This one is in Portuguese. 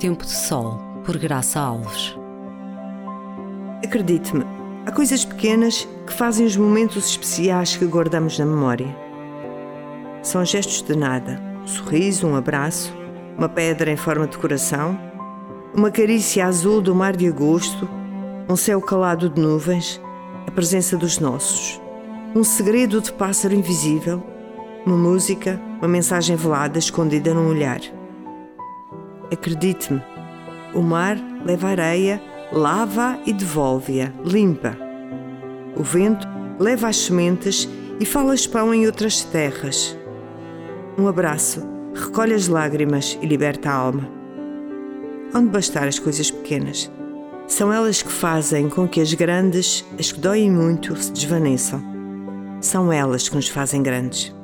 Tempo de Sol, por Graça Alves. Acredite-me, há coisas pequenas que fazem os momentos especiais que guardamos na memória. São gestos de nada: um sorriso, um abraço, uma pedra em forma de coração, uma carícia azul do mar de agosto, um céu calado de nuvens, a presença dos nossos, um segredo de pássaro invisível, uma música, uma mensagem velada escondida num olhar. Acredite-me, o mar leva areia, lava e devolve-a, limpa. O vento leva as sementes e falas pão em outras terras. Um abraço recolhe as lágrimas e liberta a alma. Onde bastar as coisas pequenas? São elas que fazem com que as grandes, as que doem muito, se desvaneçam. São elas que nos fazem grandes.